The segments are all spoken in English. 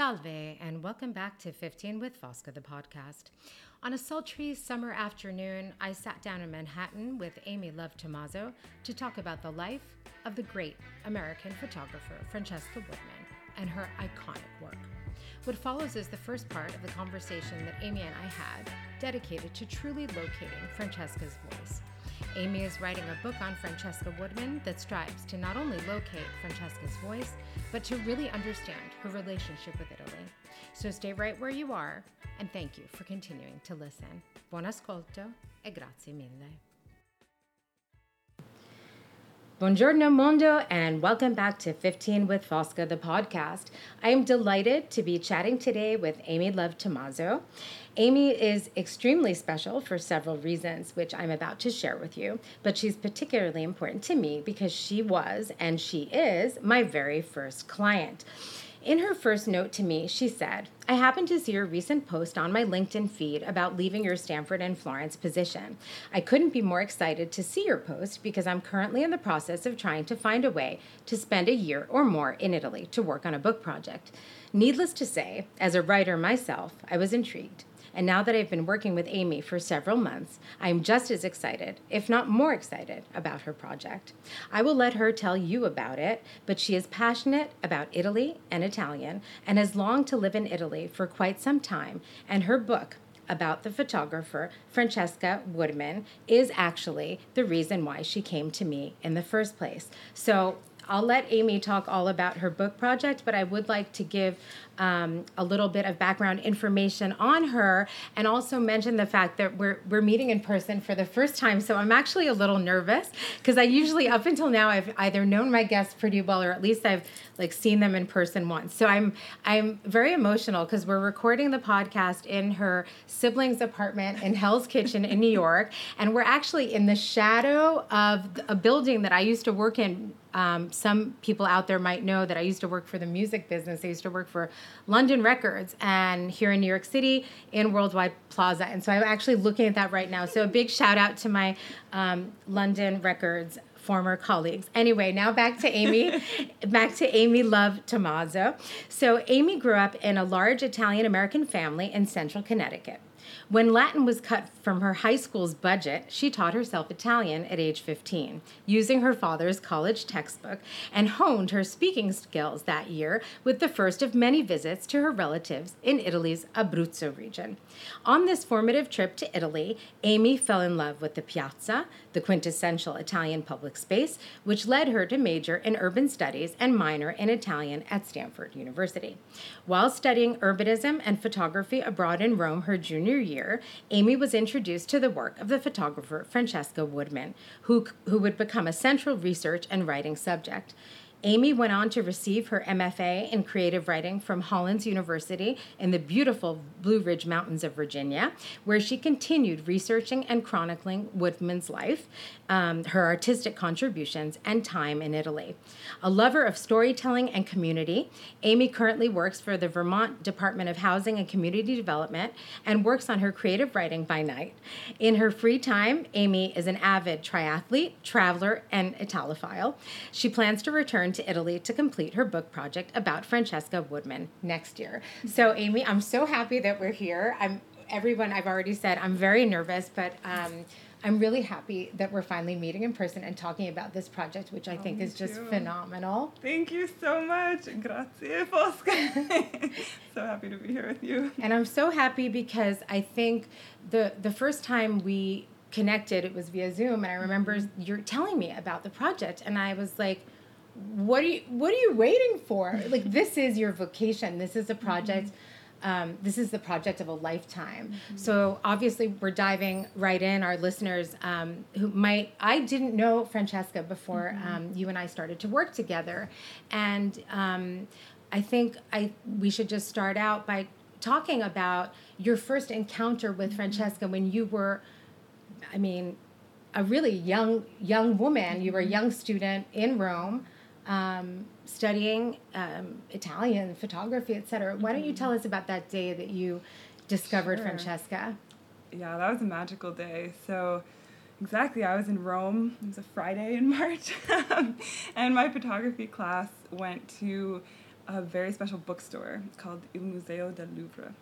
Salve, and welcome back to 15 with Fosca, the podcast. On a sultry summer afternoon, I sat down in Manhattan with Amy Love Tomasso to talk about the life of the great American photographer Francesca Woodman and her iconic work. What follows is the first part of the conversation that Amy and I had dedicated to truly locating Francesca's voice. Amy is writing a book on Francesca Woodman that strives to not only locate Francesca's voice, but to really understand her relationship with Italy. So stay right where you are, and thank you for continuing to listen. Buon ascolto e grazie mille. Buongiorno Mondo, and welcome back to 15 with Fosca, the podcast. I am delighted to be chatting today with Amy Love Tomasso. Amy is extremely special for several reasons, which I'm about to share with you, but she's particularly important to me because she was, and she is, my very first client. In her first note to me, she said, I happened to see your recent post on my LinkedIn feed about leaving your Stanford and Florence position. I couldn't be more excited to see your post because I'm currently in the process of trying to find a way to spend a year or more in Italy to work on a book project. Needless to say, as a writer myself, I was intrigued. And now that I've been working with Amy for several months, I'm just as excited, if not more excited, about her project. I will let her tell you about it, but she is passionate about Italy and Italian and has longed to live in Italy for quite some time. And her book, about the photographer Francesca Woodman is actually the reason why she came to me in the first place. So I'll let Amy talk all about her book project, but I would like to give um, a little bit of background information on her and also mention the fact that we're, we're meeting in person for the first time. So I'm actually a little nervous because I usually, up until now, I've either known my guests pretty well or at least I've like seen them in person once. So I'm, I'm very emotional because we're recording the podcast in her sibling's apartment in Hell's Kitchen in New York. And we're actually in the shadow of a building that I used to work in um, some people out there might know that I used to work for the music business. I used to work for London Records and here in New York City in Worldwide Plaza. And so I'm actually looking at that right now. So a big shout out to my um, London Records former colleagues. Anyway, now back to Amy, back to Amy Love Tomasso. So Amy grew up in a large Italian American family in central Connecticut. When Latin was cut from her high school's budget, she taught herself Italian at age 15, using her father's college textbook, and honed her speaking skills that year with the first of many visits to her relatives in Italy's Abruzzo region. On this formative trip to Italy, Amy fell in love with the piazza, the quintessential Italian public space, which led her to major in urban studies and minor in Italian at Stanford University. While studying urbanism and photography abroad in Rome her junior year, Amy was introduced to the work of the photographer Francesca Woodman, who, who would become a central research and writing subject. Amy went on to receive her MFA in creative writing from Hollins University in the beautiful Blue Ridge Mountains of Virginia, where she continued researching and chronicling Woodman's life, um, her artistic contributions, and time in Italy. A lover of storytelling and community, Amy currently works for the Vermont Department of Housing and Community Development and works on her creative writing by night. In her free time, Amy is an avid triathlete, traveler, and Italophile. She plans to return to Italy to complete her book project about Francesca Woodman next year. So, Amy, I'm so happy that we're here. I'm everyone. I've already said I'm very nervous, but. Um, I'm really happy that we're finally meeting in person and talking about this project, which I oh, think is just too. phenomenal. Thank you so much. Grazie, Fosca. so happy to be here with you. And I'm so happy because I think the the first time we connected, it was via Zoom, and I remember mm-hmm. you're telling me about the project, and I was like, what are you what are you waiting for like this is your vocation this is a project mm-hmm. um, this is the project of a lifetime mm-hmm. so obviously we're diving right in our listeners um, who might i didn't know francesca before mm-hmm. um, you and i started to work together and um, i think i we should just start out by talking about your first encounter with mm-hmm. francesca when you were i mean a really young young woman you were a mm-hmm. young student in rome um, studying um, Italian photography, etc. Why don't you tell us about that day that you discovered sure. Francesca? Yeah, that was a magical day. So, exactly, I was in Rome. It was a Friday in March, and my photography class went to a very special bookstore called Il Museo del Louvre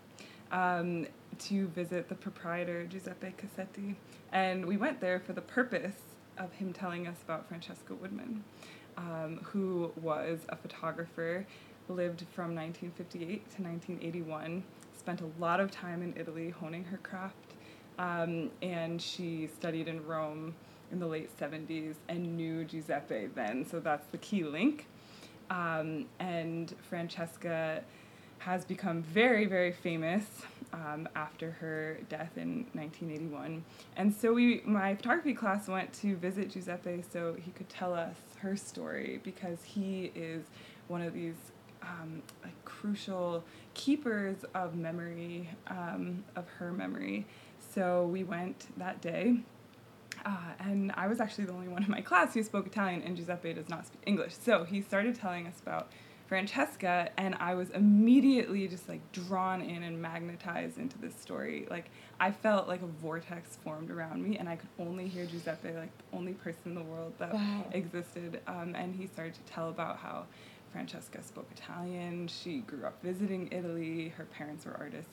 um, to visit the proprietor Giuseppe Casetti. And we went there for the purpose of him telling us about Francesca Woodman, um, who was a photographer, lived from 1958 to 1981, spent a lot of time in Italy honing her craft, um, and she studied in Rome in the late 70s and knew Giuseppe then, so that's the key link. Um, and Francesca has become very, very famous um, after her death in 1981. And so we, my photography class went to visit Giuseppe so he could tell us her story because he is one of these um, like crucial keepers of memory, um, of her memory. So we went that day. Uh, and I was actually the only one in my class who spoke Italian, and Giuseppe does not speak English. So he started telling us about Francesca, and I was immediately just like drawn in and magnetized into this story. Like I felt like a vortex formed around me, and I could only hear Giuseppe, like the only person in the world that Wow. existed. Um, and he started to tell about how Francesca spoke Italian. She grew up visiting Italy. Her parents were artists.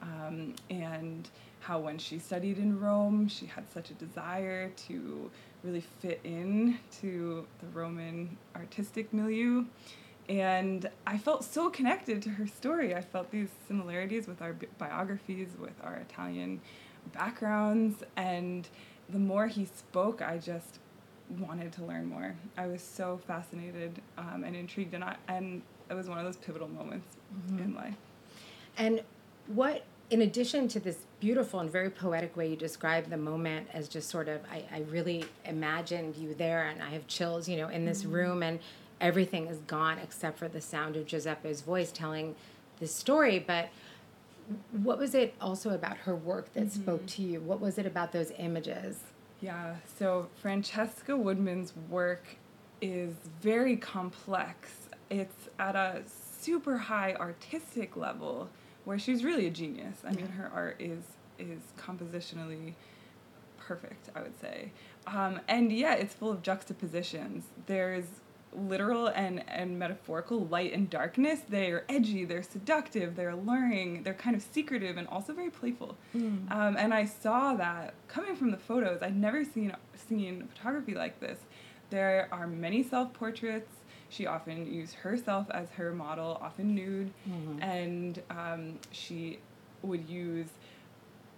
Um, and how when she studied in Rome, she had such a desire to really fit in to the Roman artistic milieu. And I felt so connected to her story. I felt these similarities with our bi- biographies, with our Italian backgrounds. And the more he spoke, I just wanted to learn more. I was so fascinated um, and intrigued, and I, and it was one of those pivotal moments in life. And what, in addition to this beautiful and very poetic way you describe the moment as just sort of, I, I really imagined you there, and I have chills, you know, in this room, and everything is gone except for the sound of Giuseppe's voice telling this story. But what was it also about her work that spoke to you? What was it about those images? Yeah, so Francesca Woodman's work is very complex. It's at a super high artistic level where she's really a genius. I mean, her art is is compositionally perfect, I would say. Um, and yeah, it's full of juxtapositions. There's literal and, and metaphorical light and darkness. They're edgy, they're seductive, they're alluring, they're kind of secretive and also very playful. Um, and I saw that coming from the photos. I'd never seen seen photography like this. There are many self portraits. She often used herself as her model, often nude, and um, she would use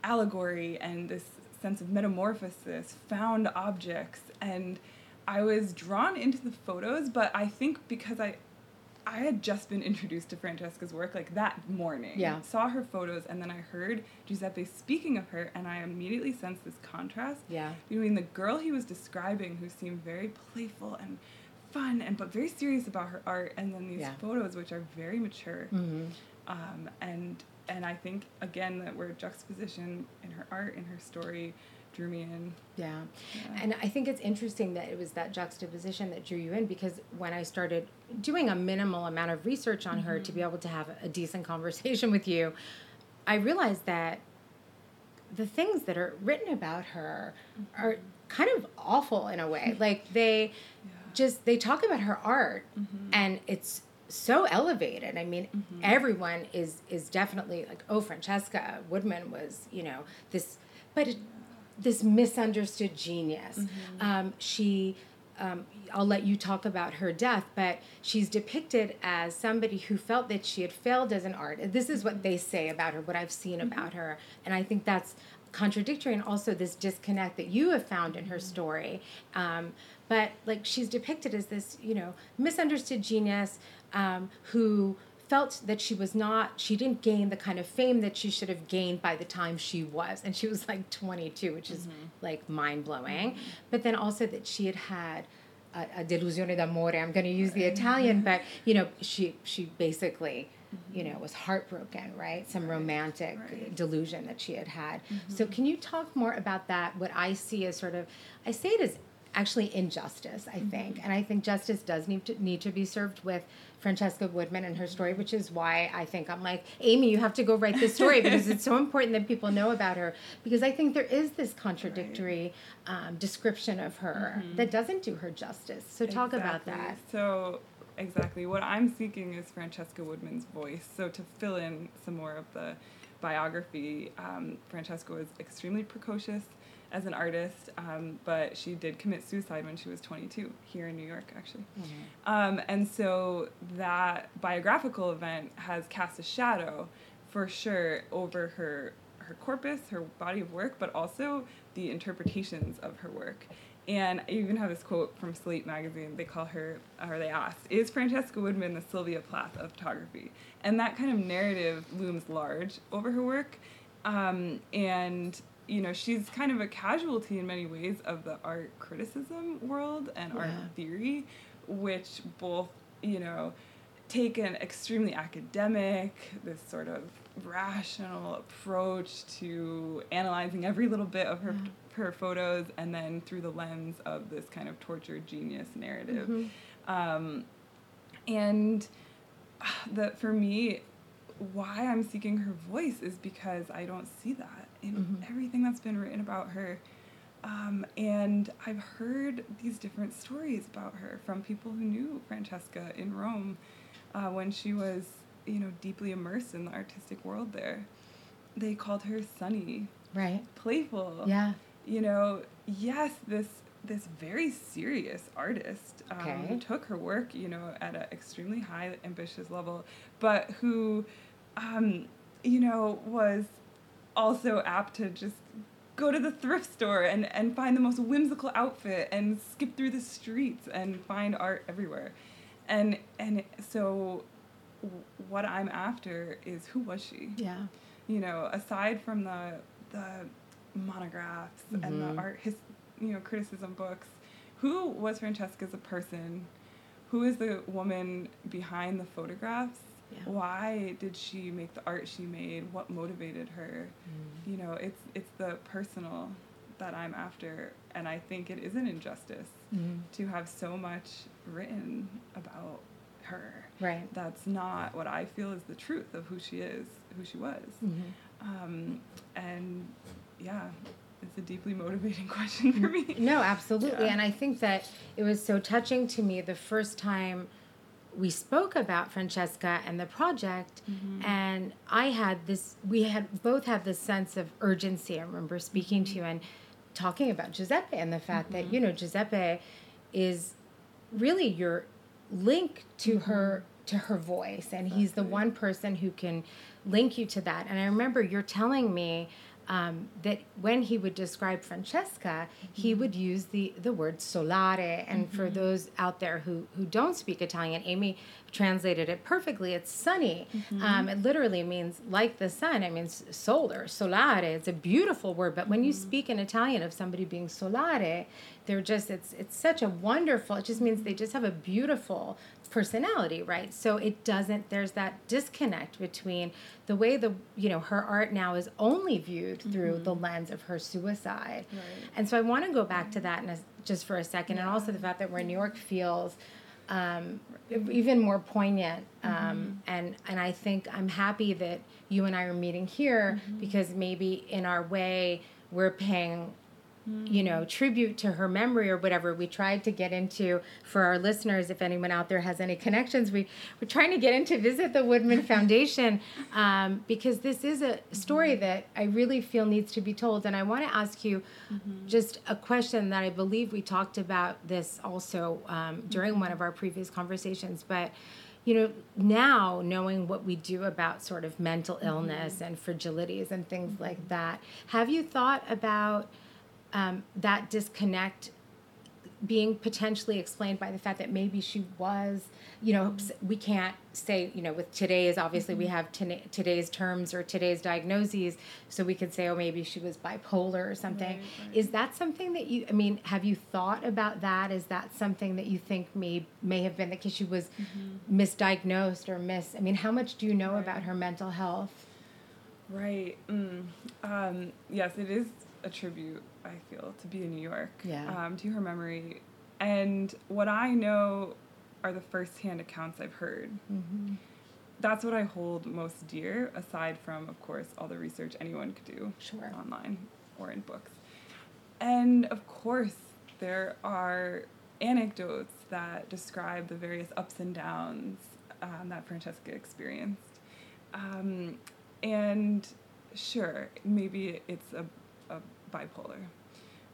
allegory and this sense of metamorphosis, found objects, and I was drawn into the photos, but I think because I I had just been introduced to Francesca's work like that morning. Yeah. Saw her photos and then I heard Giuseppe speaking of her and I immediately sensed this contrast Yeah. between the girl he was describing who seemed very playful and fun and but very serious about her art and then these Yeah. photos which are very mature Mm-hmm. um, and and I think again that word juxtaposition in her art in her story drew me in Yeah. Yeah. And I think it's interesting that it was that juxtaposition that drew you in because when I started doing a minimal amount of research on her to be mm-hmm. able to have a decent conversation with you, I realized that the things that are written about her mm-hmm. are kind of awful in a way. Like they just they talk about her art mm-hmm. and it's so elevated. I mean, everyone is is definitely like, oh, Francesca Woodman was, you know, this, but it, this misunderstood genius. Um, she, um, I'll let you talk about her death, but she's depicted as somebody who felt that she had failed as an artist. This is what they say about her, what I've seen about her, and I think that's contradictory and also this disconnect that you have found in her story. Um, but like she's depicted as this, you know, misunderstood genius um, who felt that she was not she didn't gain the kind of fame that she should have gained by the time she was. And she was like 22 which is mm-hmm. like mind-blowing. But then also that she had had a, a delusione d'amore i'm going to use the italian but you know she she basically mm-hmm. you know was heartbroken right? Some romantic right. delusion that she had had. So mm-hmm. can you talk more about that? What i see as sort of i say it as actually injustice i think. And i think justice does need to need to be served with francesca woodman and her story which is why i think i'm like amy you have to go write this story because it's so important that people know about her. Because i think there is this contradictory um, description of her that doesn't do her justice. So talk about that. So exactly. What I'm seeking is Francesca Woodman's voice. So to fill in some more of the biography, um, Francesca was extremely precocious as an artist, um, but she did commit suicide when she was 22 here in New York, actually. Mm-hmm. Um, and so that biographical event has cast a shadow, for sure, over her her corpus, her body of work, but also the interpretations of her work. And I even have this quote from Slate magazine. They call her, or they asked, Is Francesca Woodman the Sylvia Plath of photography? And that kind of narrative looms large over her work. Um, and, you know, she's kind of a casualty in many ways of the art criticism world and yeah. art theory, which both, you know, take an extremely academic, this sort of rational approach to analyzing every little bit of her yeah her photos and then through the lens of this kind of tortured genius narrative. Mm-hmm. Um, and that for me, why I'm seeking her voice is because I don't see that in mm-hmm. everything that's been written about her. Um, and I've heard these different stories about her from people who knew Francesca in Rome uh, when she was, you know, deeply immersed in the artistic world there. They called her sunny, right, playful, yeah, you know, yes, this this very serious artist um, okay. who took her work, you know, at an extremely high, ambitious level, but who, um, you know, was also apt to just go to the thrift store and, and find the most whimsical outfit and skip through the streets and find art everywhere. And and so what I'm after is who was she? Yeah. You know, aside from the the monographs mm-hmm. and the mm-hmm. art his you know criticism books who was francesca as a person who is the woman behind the photographs yeah. why did she make the art she made what motivated her mm. you know it's it's the personal that i'm after and i think it is an injustice mm. to have so much written about her right that's not what i feel is the truth of who she is who she was mm-hmm. um, and yeah, it's a deeply motivating question for me. No, absolutely. Yeah. And I think that it was so touching to me the first time we spoke about Francesca and the project mm-hmm. and I had this we had both had this sense of urgency. I remember speaking mm-hmm. to you and talking about Giuseppe and the fact mm-hmm. that, you know, Giuseppe is really your link to mm-hmm. her to her voice and he's the one person who can link you to that. And I remember you're telling me um, that when he would describe Francesca, mm-hmm. he would use the, the word solare. And mm-hmm. for those out there who, who don't speak Italian, Amy translated it perfectly. It's sunny. Mm-hmm. Um, it literally means like the sun. I mean, solar, solare. It's a beautiful word. But when you mm-hmm. speak in Italian of somebody being solare, they're just, it's, it's such a wonderful, it just means they just have a beautiful personality, right? So it doesn't, there's that disconnect between the way the, you know, her art now is only viewed through mm-hmm. the lens of her suicide. Right. And so I want to go back to that in a, just for a second, yeah. and also the fact that we're in New York feels um, even more poignant. Um, mm-hmm. And and I think I'm happy that you and I are meeting here mm-hmm. because maybe in our way we're paying you know, tribute to her memory or whatever. We tried to get into for our listeners, if anyone out there has any connections, we we're trying to get into visit the Woodman Foundation um, because this is a story mm-hmm. that I really feel needs to be told. And I want to ask you mm-hmm. just a question that I believe we talked about this also um, during mm-hmm. one of our previous conversations, but you know, now knowing what we do about sort of mental illness mm-hmm. and fragilities and things like mm-hmm. that, have you thought about um, that disconnect being potentially explained by the fact that maybe she was, you know, we can't say, you know, with today's, obviously mm-hmm. we have t- today's terms or today's diagnoses, so we could say, oh, maybe she was bipolar or something. Right, right. Is that something that you, I mean, have you thought about that? Is that something that you think may, may have been the case she was mm-hmm. misdiagnosed or miss, I mean, how much do you know right. about her mental health? Right. Mm. Um, yes, it is a tribute I feel to be in New York. Yeah. Um, to her memory, and what I know are the firsthand accounts I've heard. Mm-hmm. That's what I hold most dear, aside from, of course, all the research anyone could do sure. online or in books. And of course, there are anecdotes that describe the various ups and downs um, that Francesca experienced. Um, and sure, maybe it's a, a bipolar.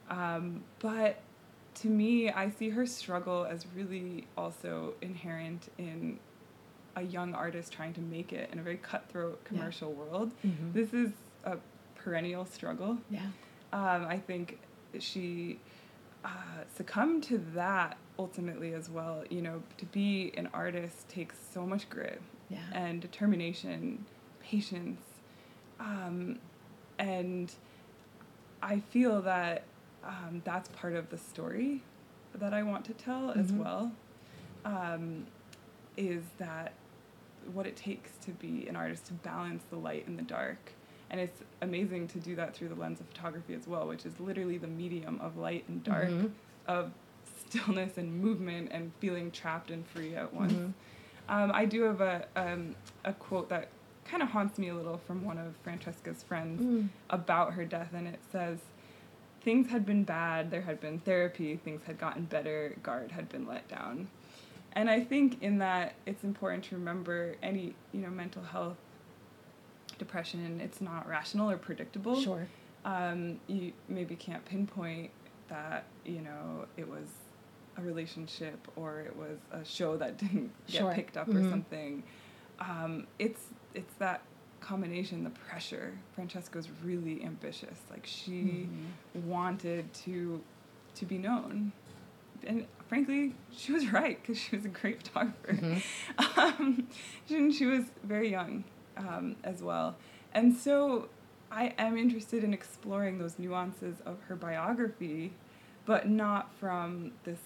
Um, but to me, I see her struggle as really also inherent in a young artist trying to make it in a very cutthroat commercial yeah. world. Mm-hmm. This is a perennial struggle. Yeah. Um, I think she uh, succumbed to that ultimately as well. You know, to be an artist takes so much grit yeah. and determination, patience, um, and I feel that um, that's part of the story that I want to tell mm-hmm. as well. Um, is that what it takes to be an artist to balance the light and the dark and it's amazing to do that through the lens of photography as well which is literally the medium of light and dark mm-hmm. of stillness and movement and feeling trapped and free at once mm-hmm. um, i do have a, um, a quote that kind of haunts me a little from one of francesca's friends mm. about her death and it says things had been bad there had been therapy things had gotten better guard had been let down and i think in that it's important to remember any you know mental health depression, it's not rational or predictable. Sure. Um, you maybe can't pinpoint that, you know, it was a relationship or it was a show that didn't get sure. picked up mm-hmm. or something. Um, it's it's that combination, the pressure. Francesca's really ambitious. Like she mm-hmm. wanted to to be known. And frankly, she was right because she was a great photographer. Mm-hmm. Um, she, she was very young um, as well. And so I am interested in exploring those nuances of her biography, but not from this,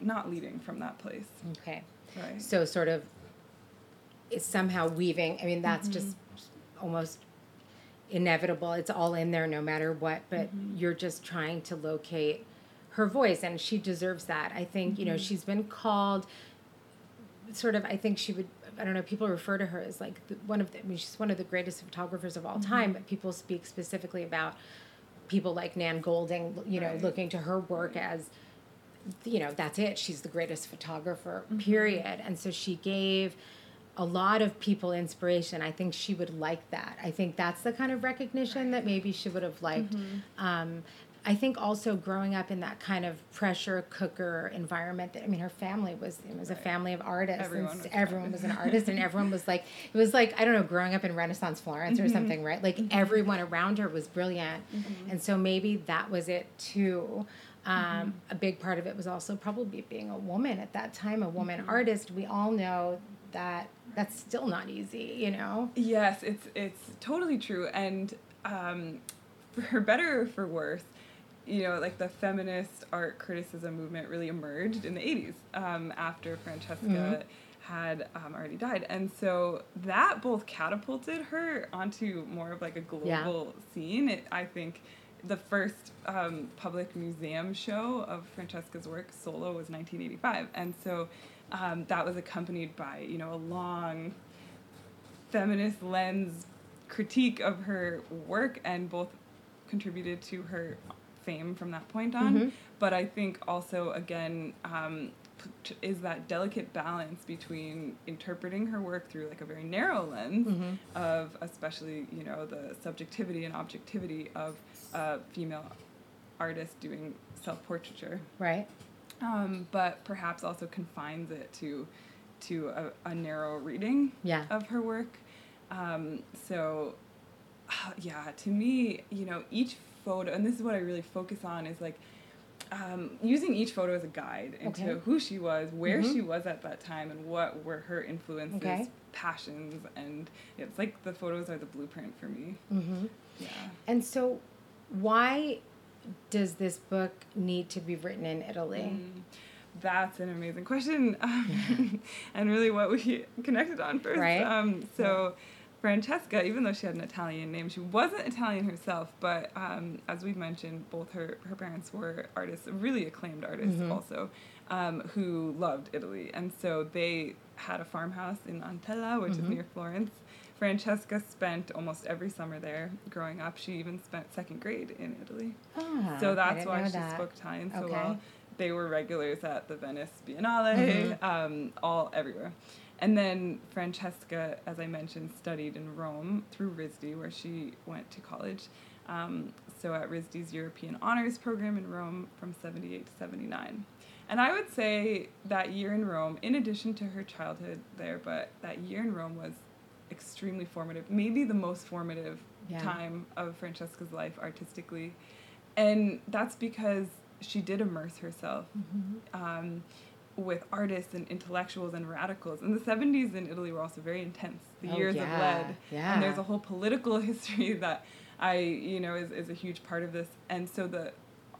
not leading from that place. Okay. Right. So sort of is somehow weaving, I mean, that's mm-hmm. just almost inevitable. It's all in there no matter what, but mm-hmm. you're just trying to locate her voice and she deserves that. I think, mm-hmm. you know, mm-hmm. she's been called sort of I think she would I don't know, people refer to her as like the, one of the, I mean, she's one of the greatest photographers of all mm-hmm. time, but people speak specifically about people like Nan Goldin, you know, right. looking to her work as, you know, that's it. She's the greatest photographer, mm-hmm. period. And so she gave a lot of people inspiration. I think she would like that. I think that's the kind of recognition that maybe she would have liked. Mm-hmm. Um, I think also growing up in that kind of pressure cooker environment that I mean her family was it was right. a family of artists everyone and was everyone was an artist and everyone was like it was like I don't know growing up in Renaissance Florence mm-hmm. or something right like mm-hmm. everyone around her was brilliant mm-hmm. and so maybe that was it too um, mm-hmm. a big part of it was also probably being a woman at that time a woman mm-hmm. artist we all know that that's still not easy you know yes it's it's totally true and um, for better or for worse you know, like the feminist art criticism movement really emerged in the 80s um, after Francesca mm-hmm. had um, already died. And so that both catapulted her onto more of like a global yeah. scene. It, I think the first um, public museum show of Francesca's work solo was 1985. And so um, that was accompanied by, you know, a long feminist lens critique of her work and both contributed to her fame from that point on. Mm-hmm. But I think also, again, um, is that delicate balance between interpreting her work through like a very narrow lens mm-hmm. of especially you know the subjectivity and objectivity of a female artist doing self-portraiture right um, but perhaps also confines it to to a, a narrow reading yeah. of her work um, so uh, yeah to me you know each photo, and this is what I really focus on, is like um, using each photo as a guide into okay. who she was, where mm-hmm. she was at that time, and what were her influences, okay. passions, and it's like the photos are the blueprint for me. Mm-hmm. Yeah. And so, why does this book need to be written in Italy? Mm, that's an amazing question, um, and really what we connected on first. Right. Um, so. Francesca, even though she had an Italian name, she wasn't Italian herself, but um, as we've mentioned, both her, her parents were artists, really acclaimed artists mm-hmm. also, um, who loved Italy. And so they had a farmhouse in Antella, which mm-hmm. is near Florence. Francesca spent almost every summer there growing up. She even spent second grade in Italy. Ah, so that's why she that. spoke Italian so okay. well. they were regulars at the Venice Biennale, Mm-hmm. um, all everywhere. And then Francesca, as I mentioned, studied in Rome through RISD, where she went to college. Um, so at RISD's European Honors Program in Rome from 78 to 79. And I would say that year in Rome, in addition to her childhood there, but that year in Rome was extremely formative, maybe the most formative Yeah. time of Francesca's life artistically. And that's because she did immerse herself um, with artists and intellectuals and radicals. And the 70s in Italy were also very intense, the Oh, years yeah, of lead. yeah. And there's a whole political history that I, you know, is, is a huge part of this. And so the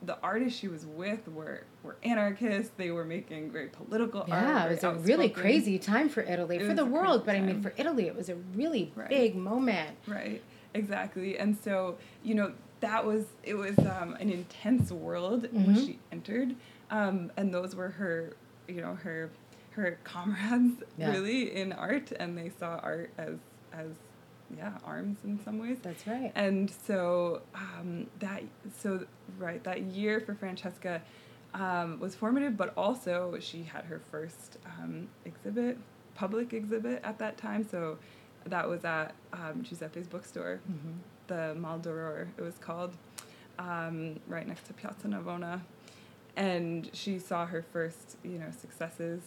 the artists she was with were, were anarchists. They were making very political art. Yeah, it was a really crazy time for Italy, It for the world, but I mean for Italy, it was a really Right. big moment. Right, exactly. And so, you know, that was, it was um, an intense world which Mhm. she entered. Um, and those were her, you know, her, her comrades Yeah. really in art. And they saw art as, as, yeah, arms in some ways. That's right. And so um, that so right that year for Francesca um, was formative, but also she had her first um, exhibit, public exhibit at that time. So that was at um, Giuseppe's bookstore, Mhm. the Maldoror it was called, um, right next to Piazza Navona, and she saw her first you know successes.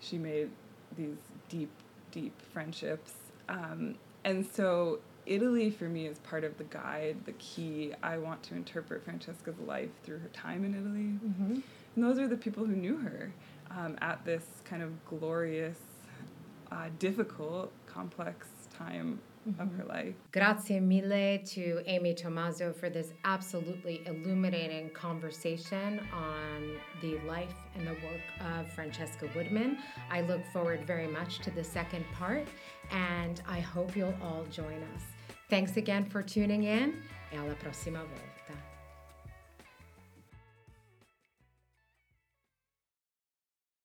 She made these deep, deep friendships, um, and so Italy for me is part of the guide, the key. I want to interpret Francesca's life through her time in Italy, Mhm. and those are the people who knew her um, at this kind of glorious, uh, difficult, complex time of her life. Grazie mille to Amy Tomasso for this absolutely illuminating conversation on the life and the work of Francesca Woodman. I look forward very much to the second part, and I hope you'll all join us. Thanks again for tuning in, e alla prossima volta.